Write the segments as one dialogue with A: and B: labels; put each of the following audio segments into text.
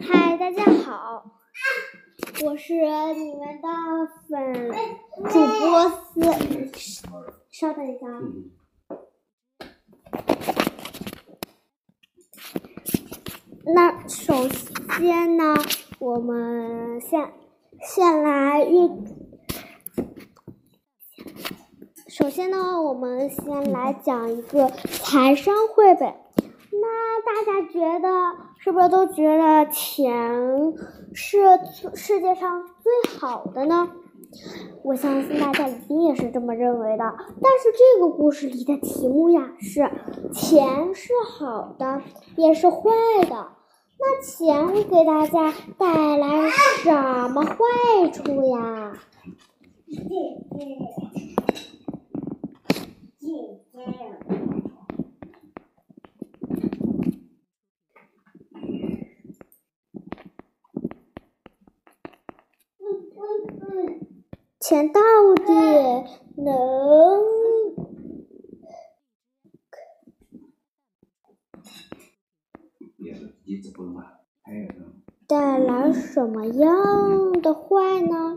A: 嗨，大家好，我是你们的粉主播思。稍等一下啊。那首先呢，我们先先来阅。首先呢，我们先来讲一个财商绘本。那大家觉得是不是都觉得钱是世界上最好的呢？我相信大家一定也是这么认为的。但是这个故事里的题目呀是：钱是好的，也是坏的。那钱会给大家带来什么坏处呀？钱到底能带来什么样的坏呢？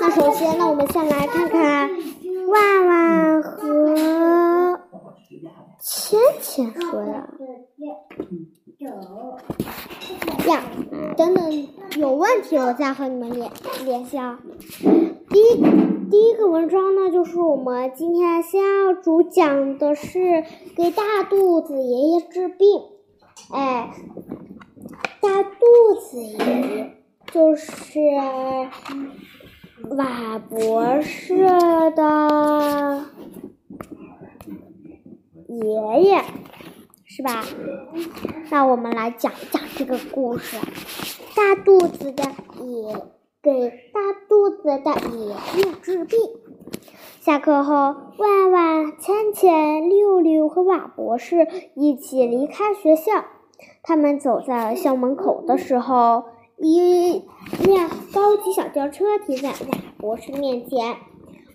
A: 那首先呢，我们先来看看万万和芊芊说的。呀，等等，有问题我再和你们联联系啊。第一第一个文章呢，就是我们今天先要主讲的是给大肚子爷爷治病。哎，大肚子爷爷就是瓦博士的爷爷。是吧？那我们来讲一讲这个故事。大肚子的爷给大肚子的爷爷治病。下课后，万万、芊芊、六六和瓦博士一起离开学校。他们走在校门口的时候，一辆高级小轿车停在瓦博士面前。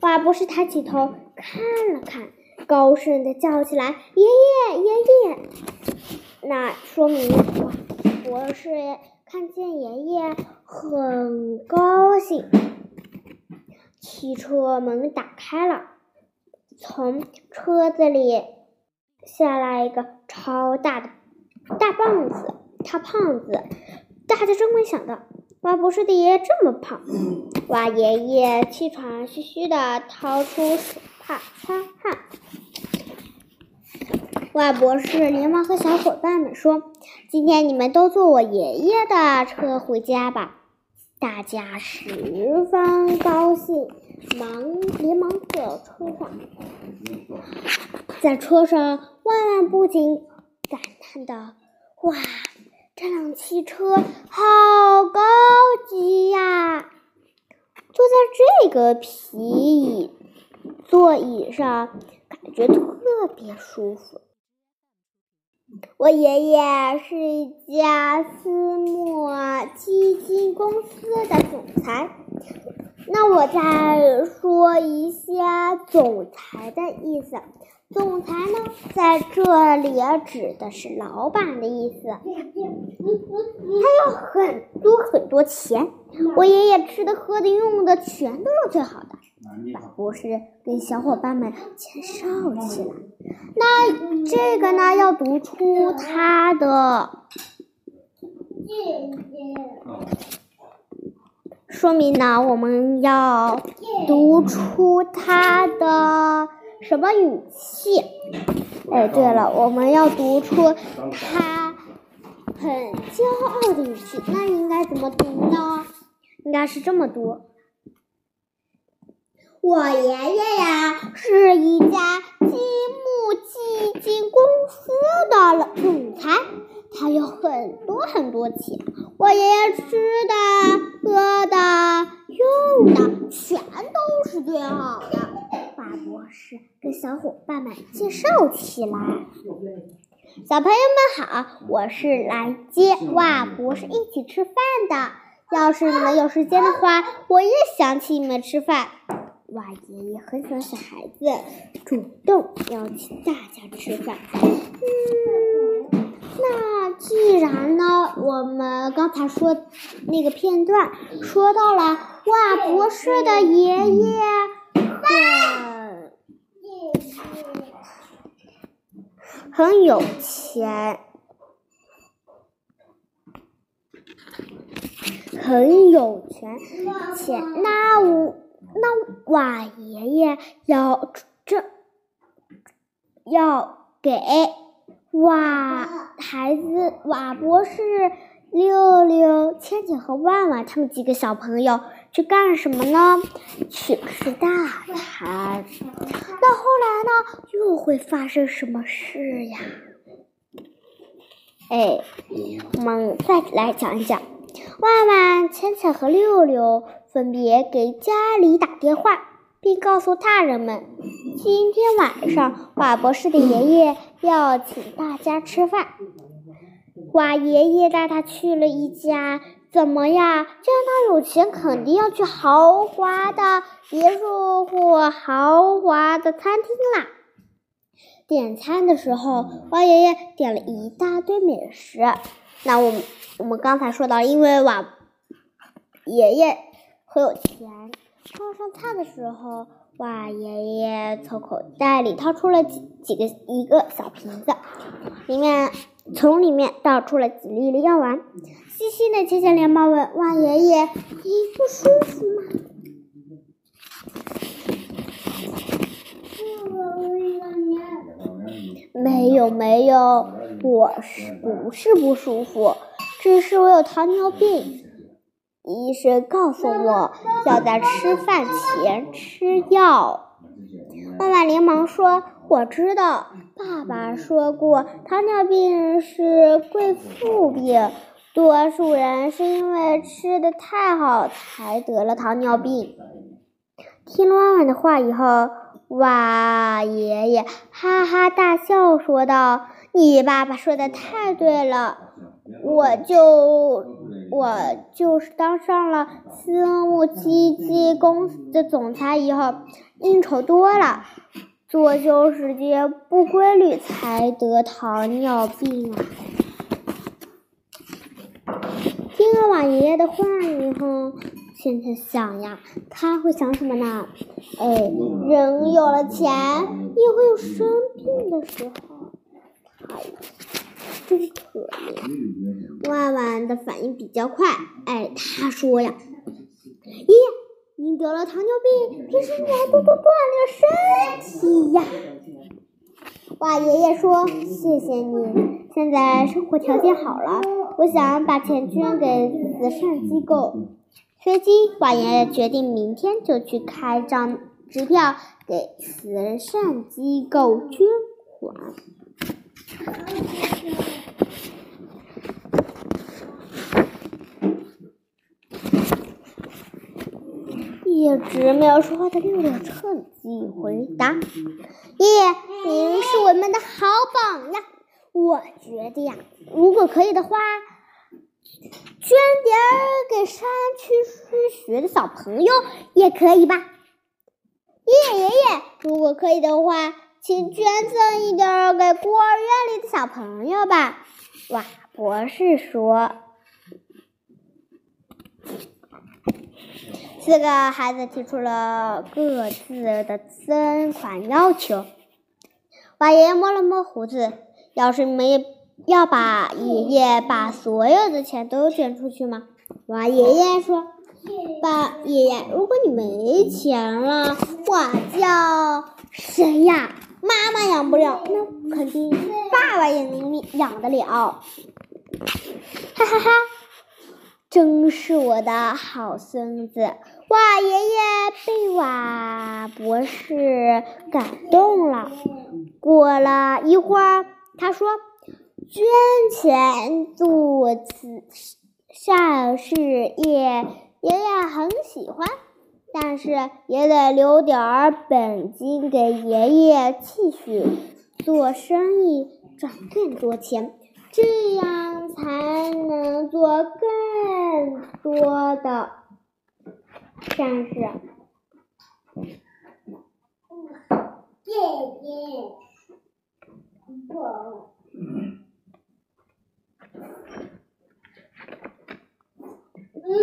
A: 瓦博士抬起头看了看。高声的叫起来：“爷爷，爷爷！”那说明瓦博士看见爷爷很高兴。汽车门打开了，从车子里下来一个超大的大棒子，大胖子。大家真没想到，瓦博士的爷爷这么胖。蛙爷爷气喘吁吁的掏出手帕擦汗。蛙博士连忙和小伙伴们说：“今天你们都坐我爷爷的车回家吧。”大家十分高兴，忙连忙坐车上。在车上，万万不禁感叹道：“哇，这辆汽车好高级呀！坐在这个皮椅座椅上，感觉特别舒服。”我爷爷是一家私募基金公司的总裁。那我再说一下总裁的意思。总裁呢，在这里指的是老板的意思。他有很多很多钱。我爷爷吃的、喝的、用的，全都是最好的。把博士给小伙伴们介绍起来。那这个呢，要读出他的说明呢，我们要读出他的什么语气？哎，对了，我们要读出他很骄傲的语气。那应该怎么读呢？应该是这么读：我爷爷呀，是一家积木基金公司的总裁，他有很多很多钱。我爷爷吃的、喝的、用的，全都是最好的。华博士跟小伙伴们介绍起来：“小朋友们好，我是来接瓦博士一起吃饭的。要是你们有时间的话，我也想请你们吃饭。”瓦爷爷很喜欢小孩子，主动邀请大家吃饭。嗯，那既然呢，我们刚才说那个片段说到了瓦博士的爷爷。很有钱，很有钱，钱那我那瓦爷爷要这要给瓦孩子瓦博士。六六、千千和万万他们几个小朋友去干什么呢？去吃大餐。那后来呢？又会发生什么事呀？哎，我们再来讲一讲。万万、倩倩和六六分别给家里打电话，并告诉大人们，今天晚上瓦博士的爷爷要请大家吃饭。瓦爷爷带他去了一家怎么呀？既然他有钱，肯定要去豪华的别墅或豪华的餐厅啦。点餐的时候，瓦爷爷点了一大堆美食。那我我们刚才说到，因为瓦爷爷很有钱，要上菜的时候，瓦爷爷从口袋里掏出了几几个一个小瓶子，里面。从里面倒出了几粒粒药丸，细心的倩倩连忙问：“哇爷爷，你不舒服吗？”“没有，没有，我是不是不舒服？只是我有糖尿病，医生告诉我要在吃饭前吃药。”万万连忙说。我知道，爸爸说过，糖尿病是贵妇病，多数人是因为吃的太好才得了糖尿病。听了万万的话以后，哇爷爷哈哈大笑说道：“你爸爸说的太对了，我就我就是当上了私募基金公司的总裁以后，应酬多了。”作息时间不规律才得糖尿病啊！听了瓦爷爷的话以后，现在想呀，他会想什么呢？哎，人有了钱也会有生病的时候，真可怜。万万的反应比较快，哎，他说呀，咦。您得了糖尿病，平时你要多多锻炼身体呀。哇，爷爷说：“谢谢你，现在生活条件好了，我想把钱捐给慈善机构。”随即，哇爷爷决定明天就去开张支票给慈善机构捐款。一直没有说话的六六趁机回答：“爷爷，您是我们的好榜样。我觉得呀，如果可以的话，捐点儿给山区失学的小朋友也可以吧。爷爷，爷爷，如果可以的话，请捐赠一点儿给孤儿院里的小朋友吧。”哇，博士说。四个孩子提出了各自的捐款要求。瓦爷爷摸了摸胡子：“要是你们要把爷爷把所有的钱都捐出去吗？”瓦爷爷说：“爸，爷爷，如果你没钱了，我叫谁呀？妈妈养不了，那肯定爸爸也能养得了。”哈哈哈！真是我的好孙子！哇，爷爷被瓦博士感动了。过了一会儿，他说：“捐钱做慈善事业，爷爷很喜欢，但是也得留点儿本金给爷爷继续做生意，赚更多钱，这样才能做更多的善事。”爷爷，我。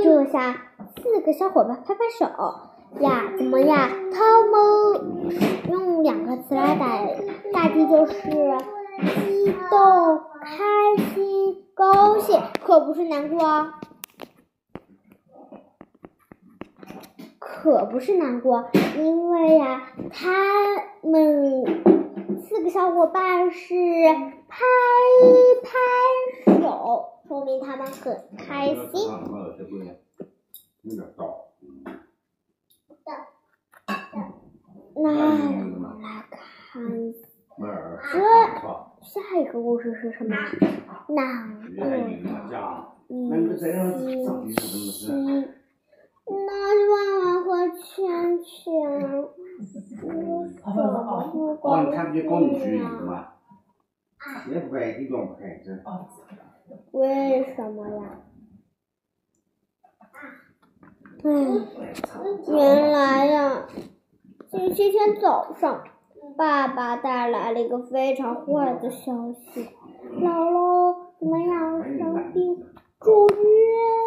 A: 这下四个小伙伴拍拍手呀，怎么呀？他们用两个词来打大地就是激动、开心、高兴，可不是难过，可不是难过，因为呀，他们四个小伙伴是拍拍手。说明他们很开心。那我们来看，这下一个故事是什么？难过的一。那万万和芊芊为什么不高兴呀？为什么呀？嗯，原来呀，星期天早上，爸爸带来了一个非常坏的消息，姥姥怎么样？生病？住院？了。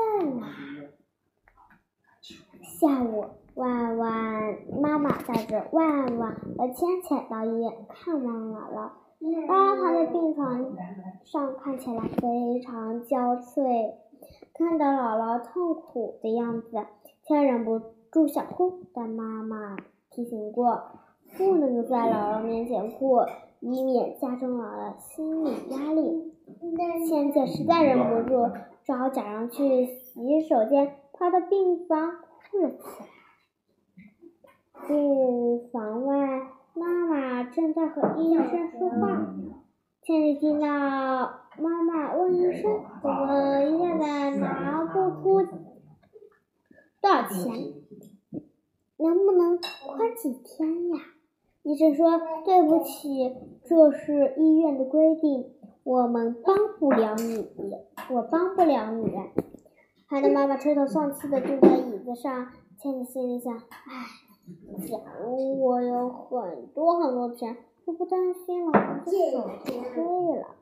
A: 下午，万万妈妈带着万万和芊芊到医院看望姥姥。姥姥躺在病床上，看起来非常憔悴。看到姥姥痛苦的样子，却忍不住想哭。但妈妈提醒过，不能在姥姥面前哭，以免加重姥姥心理压力。芊芊实在忍不住，只好假装去洗手间，跑到病房哭了起来。病房外。妈妈正在和医生说话，倩倩听到妈妈问医生：“怎么现在拿不出多少钱？能不能宽几天呀？”医生说：“对不起，这是医院的规定，我们帮不了你，我帮不了你。”害得妈妈垂头丧气的坐在椅子上，倩倩心里想：“唉。”假如我有很多很多钱，就不担心了，手废了。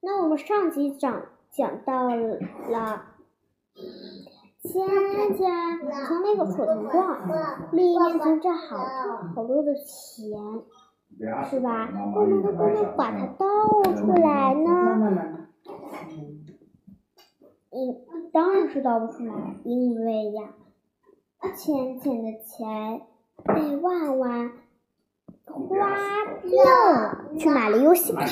A: 那我们上集讲讲到了，芊芊从那个储存罐里面存着好多好多的钱，是吧？我们能不能把它倒出来呢？嗯，当然是倒不出来，因为呀，芊芊的钱。被万万花掉了，去买了游戏卡。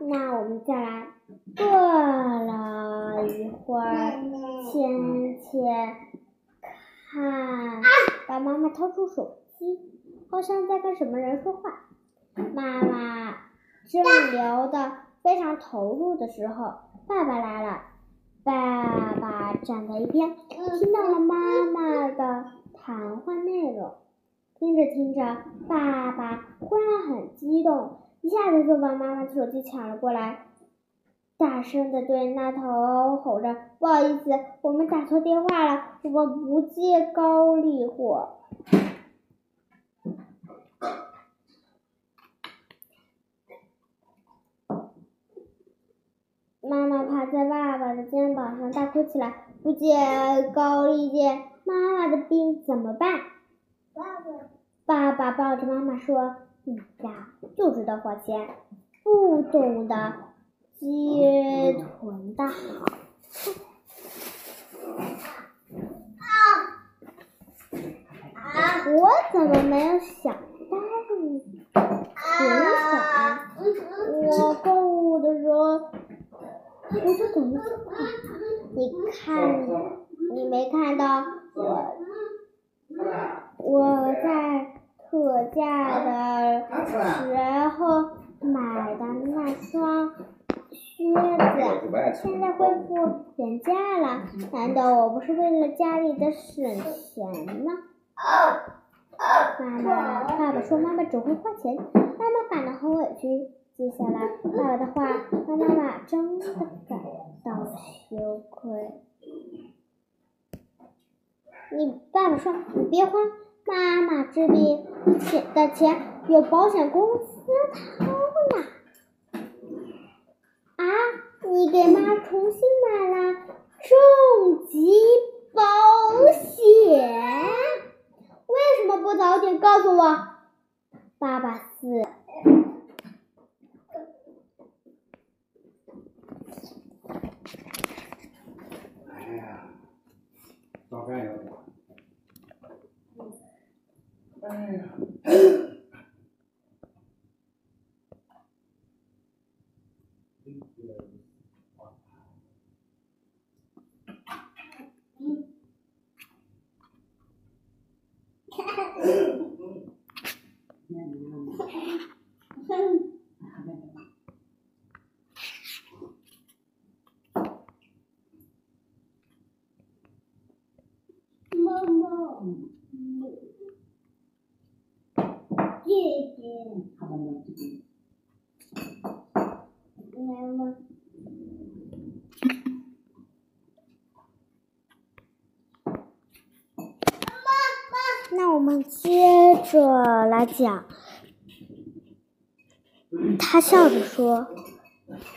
A: 那我们再来，过了一会儿，芊芊看到妈妈掏出手机，好像在跟什么人说话。妈妈正聊得非常投入的时候，爸爸来了。爸爸站在一边，听到了妈妈的谈话内容。听着听着，爸爸忽然很激动，一下子就把妈妈的手机抢了过来，大声的对那头吼着：“不好意思，我们打错电话了，我们不借高利货。”妈妈趴在爸爸的肩膀上大哭起来，不借高利借，妈妈的病怎么办？爸爸抱着妈妈说：“你呀，就知道花钱，不懂得积囤的好。”我怎么没有想到呢？存款。我购物的时候，我就怎么？你看，你没看到我？我在特价的时候买的那双靴子，现在恢复原价了。难道我不是为了家里的省钱吗？妈妈，爸爸说妈妈只会花钱，妈妈感到很委屈。接下来，爸爸的话让妈妈真的感到羞愧。你爸爸说：“你别慌，妈妈这里钱的钱有保险公司掏呢。”啊，你给妈重新买了重疾保险？为什么不早点告诉我？爸爸死。
B: 呀，早干有点。哎呀！
A: 那我们接着他讲。他笑着说：“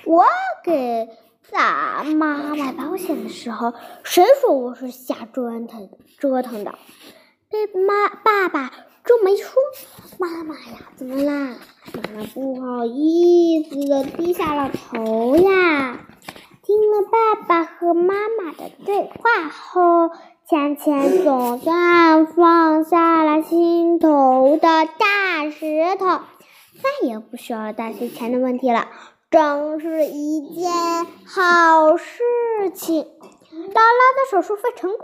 A: 我给咱妈买保险的时候，谁说我是瞎折腾折腾的？”被妈爸爸这么一说，妈妈呀，怎么啦？妈妈不好意思的低下了头呀。听了爸爸和妈妈的对话后，芊芊总算放下了心头的大石头，再也不需要担心钱的问题了，真是一件好事情。姥姥的手术费成功。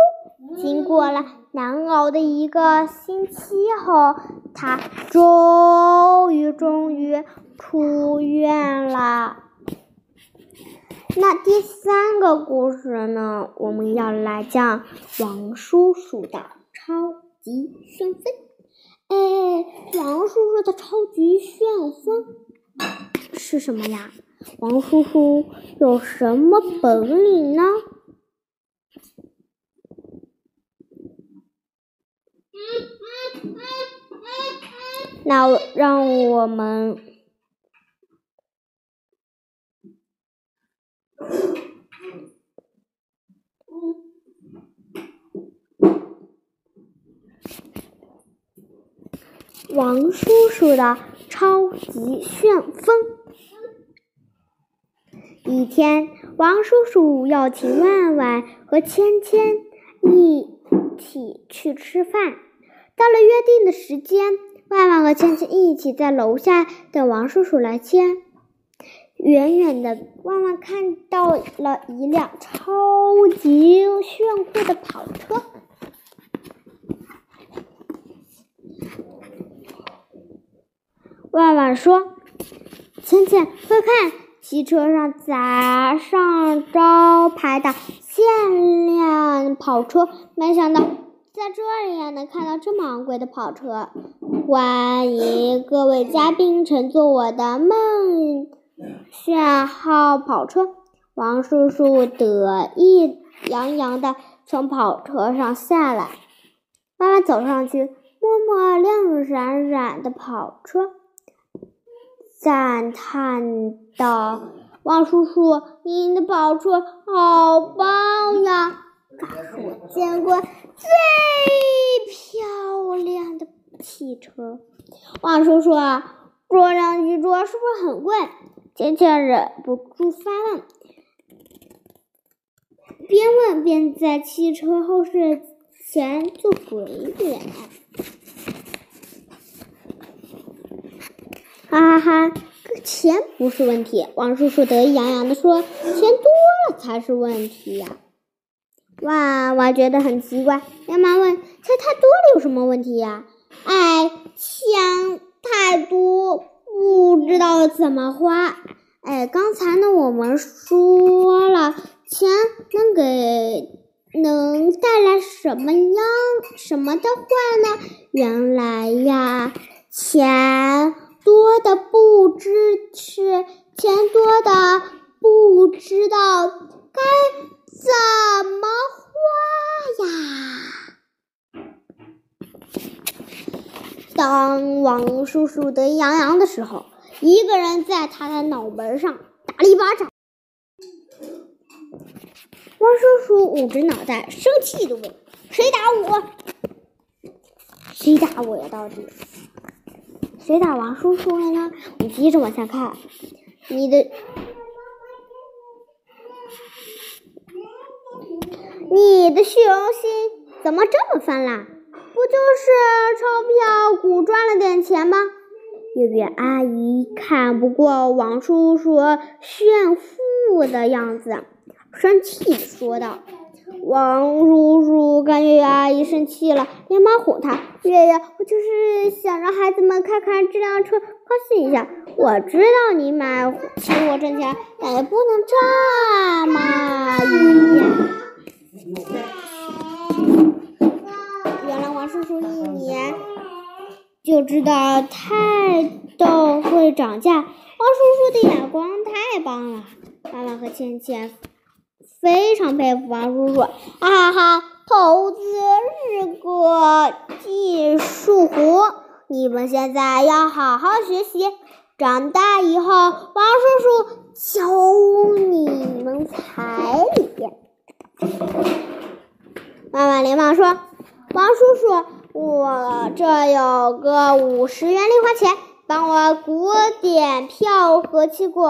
A: 经过了难熬的一个星期后，他终于终于出院了。那第三个故事呢？我们要来讲王叔叔的超级旋风。哎，王叔叔的超级旋风是什么呀？王叔叔有什么本领呢？那让我们王叔叔的超级旋风。一天，王叔叔要请万万和芊芊一起去吃饭。到了约定的时间，万万和芊芊一起在楼下等王叔叔来接。远远的，万万看到了一辆超级炫酷的跑车。万万说：“芊芊，快看，汽车上砸上招牌的限量跑车，没想到。”在这里也能看到这么昂贵的跑车，欢迎各位嘉宾乘坐我的梦炫号跑车。王叔叔得意洋洋地从跑车上下来，妈妈走上去摸摸亮闪闪的跑车，赞叹道：“王叔叔，您的宝车好棒呀！”这是我见过最漂亮的汽车。王叔叔，坐上去坐是不是很贵？芊芊忍不住发问，边问边在汽车后视前做鬼脸。哈哈哈，钱不是问题。王叔叔得意洋洋地说：“钱多了才是问题呀。”哇哇觉得很奇怪。连忙问：“钱太多了有什么问题呀？”哎，钱太多，不知道怎么花。哎，刚才呢，我们说了，钱能给。能带来什么样什么的坏呢？原来呀，钱多的不知是钱多的不知道该怎么花呀。当王叔叔得意洋洋的时候，一个人在他的脑门上打了一巴掌。王叔叔捂着脑袋，生气的问：“谁打我？谁打我呀？到底谁打王叔叔了呢？”你接着往下看，你的你的虚荣心怎么这么泛滥？不就是钞票鼓赚了点钱吗？月月阿姨看不过王叔叔炫富的样子。生气的说道：“王叔叔看月月阿姨生气了，连忙哄她：‘月月，我就是想让孩子们看看这辆车，高兴一下。我知道你买请我挣钱，但也不能这么严。’原来王叔叔一年就知道态度会涨价。王叔叔的眼光太棒了。妈妈和倩倩。”非常佩服王叔叔，哈哈哈！投资是个技术活，你们现在要好好学习，长大以后，王叔叔教你们彩礼。妈妈连忙说：“王叔叔，我这有个五十元零花钱。”帮我鼓点票和气鼓，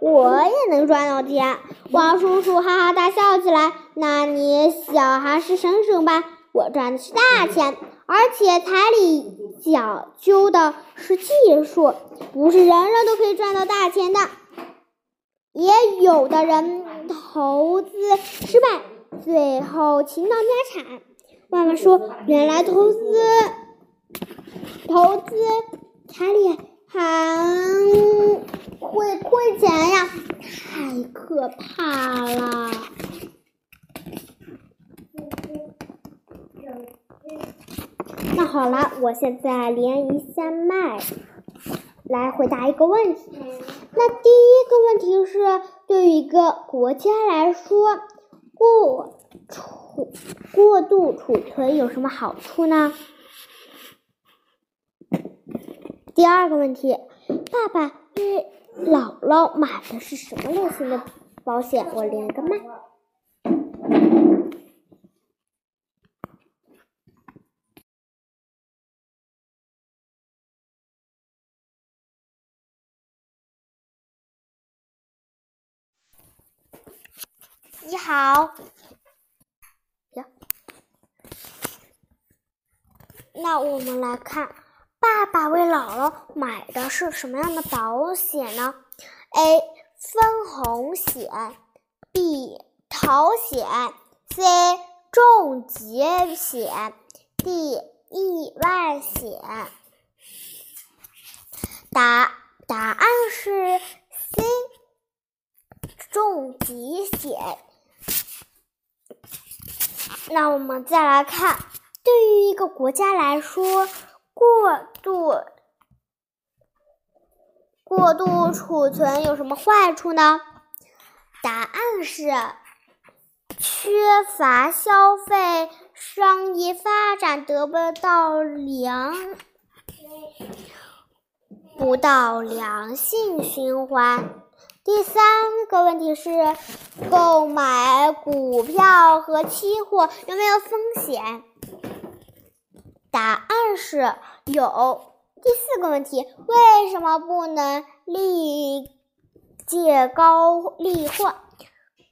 A: 我也能赚到钱。王叔叔哈哈大笑起来。那你小还是省省吧，我赚的是大钱，而且彩礼讲究的是技术，不是人人都可以赚到大钱的。也有的人投资失败，最后倾囊家产。妈妈说，原来投资，投资。彩礼还会亏钱呀，太可怕了！那好了，我现在连一下麦，来回答一个问题。那第一个问题是，对于一个国家来说，过储过度储存有什么好处呢？第二个问题，爸爸给姥姥买的是什么类型的保险？我连个麦。你好，呀，那我们来看。爸爸为姥姥买的是什么样的保险呢？A. 分红险，B. 淘险，C. 重疾险，D. 意外险。答答案是 C. 重疾险。那我们再来看，对于一个国家来说。过度过度储存有什么坏处呢？答案是缺乏消费，商业发展得不到良不到良性循环。第三个问题是，购买股票和期货有没有风险？答案是有。第四个问题，为什么不能立借高利货？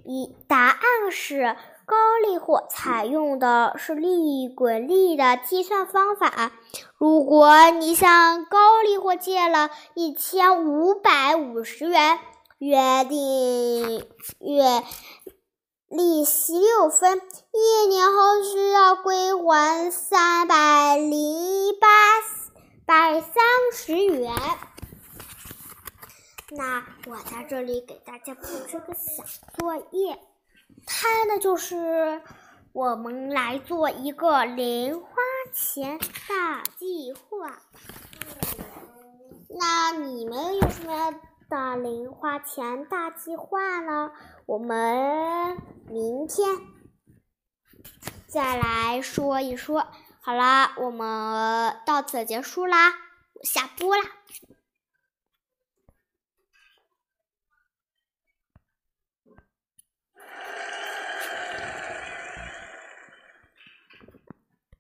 A: 一答案是高利货采用的是利滚利的计算方法。如果你向高利货借了一千五百五十元，约定月利息六分，一年后需要归还三百零八百三十元。那我在这里给大家布置个小作业，它呢就是我们来做一个零花钱大计划。那你们有什么的零花钱大计划呢？我们明天再来说一说。好啦，我们到此结束啦，我下播啦。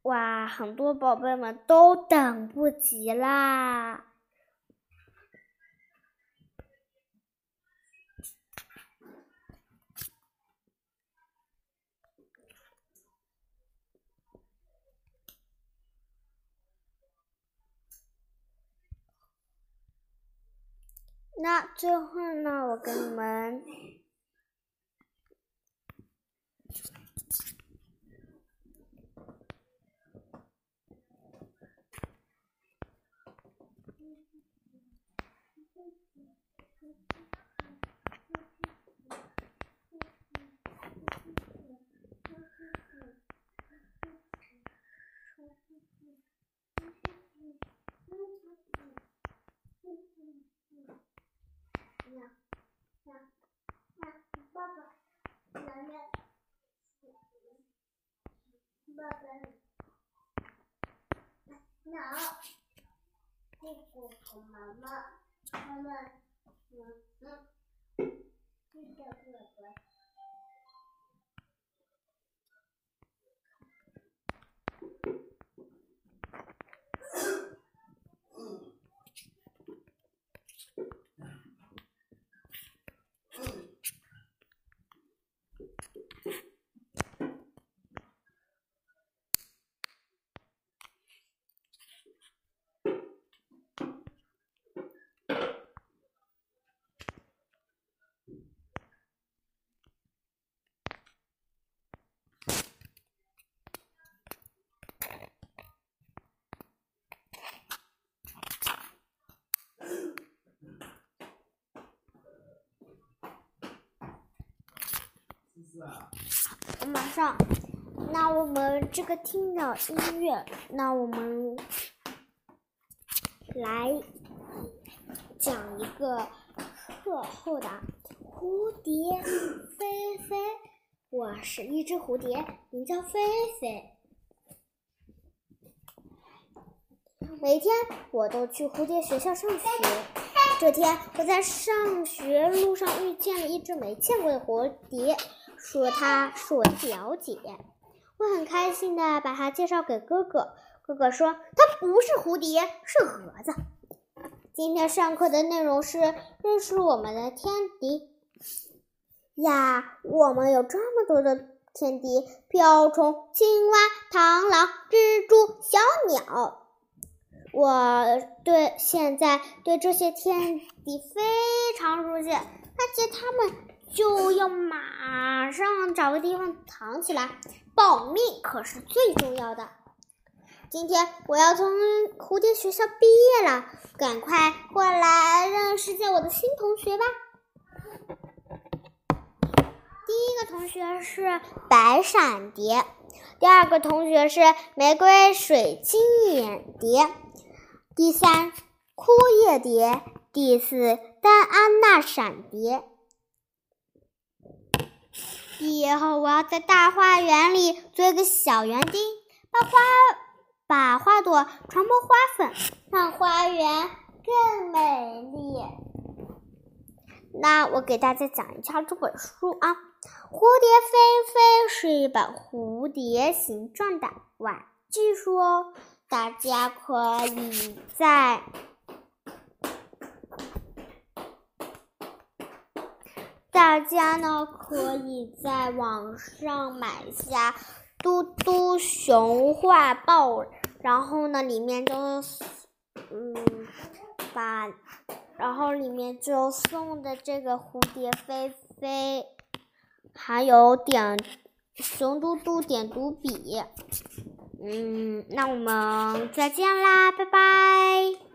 A: 哇，很多宝贝们都等不及啦！那最后呢，我跟你们。那姑姑和妈妈，妈妈，嗯嗯，马上，那我们这个听的音乐，那我们来讲一个课后的蝴蝶飞飞。我是一只蝴蝶，名叫飞飞。每天我都去蝴蝶学校上学。这天，我在上学路上遇见了一只没见过的蝴蝶。说她是我的表姐，我很开心的把她介绍给哥哥。哥哥说她不是蝴蝶，是蛾子。今天上课的内容是认识我们的天敌呀，我们有这么多的天敌：瓢虫、青蛙、螳螂、蜘蛛、小鸟。我对现在对这些天敌非常熟悉，而且他们。就要马上找个地方藏起来，保命可是最重要的。今天我要从蝴蝶学校毕业了，赶快过来认识下我的新同学吧。第一个同学是白闪蝶，第二个同学是玫瑰水晶眼蝶，第三枯叶蝶，第四丹安娜闪蝶。毕业后，我要在大花园里做一个小园丁，把花把花朵传播花粉，让花园更美丽。那我给大家讲一下这本书啊，《蝴蝶飞飞》是一本蝴蝶形状的玩具书哦，大家可以在。大家呢可以在网上买下《嘟嘟熊画报》，然后呢里面就嗯把，然后里面就送的这个蝴蝶飞飞，还有点熊嘟嘟点读笔。嗯，那我们再见啦，拜拜。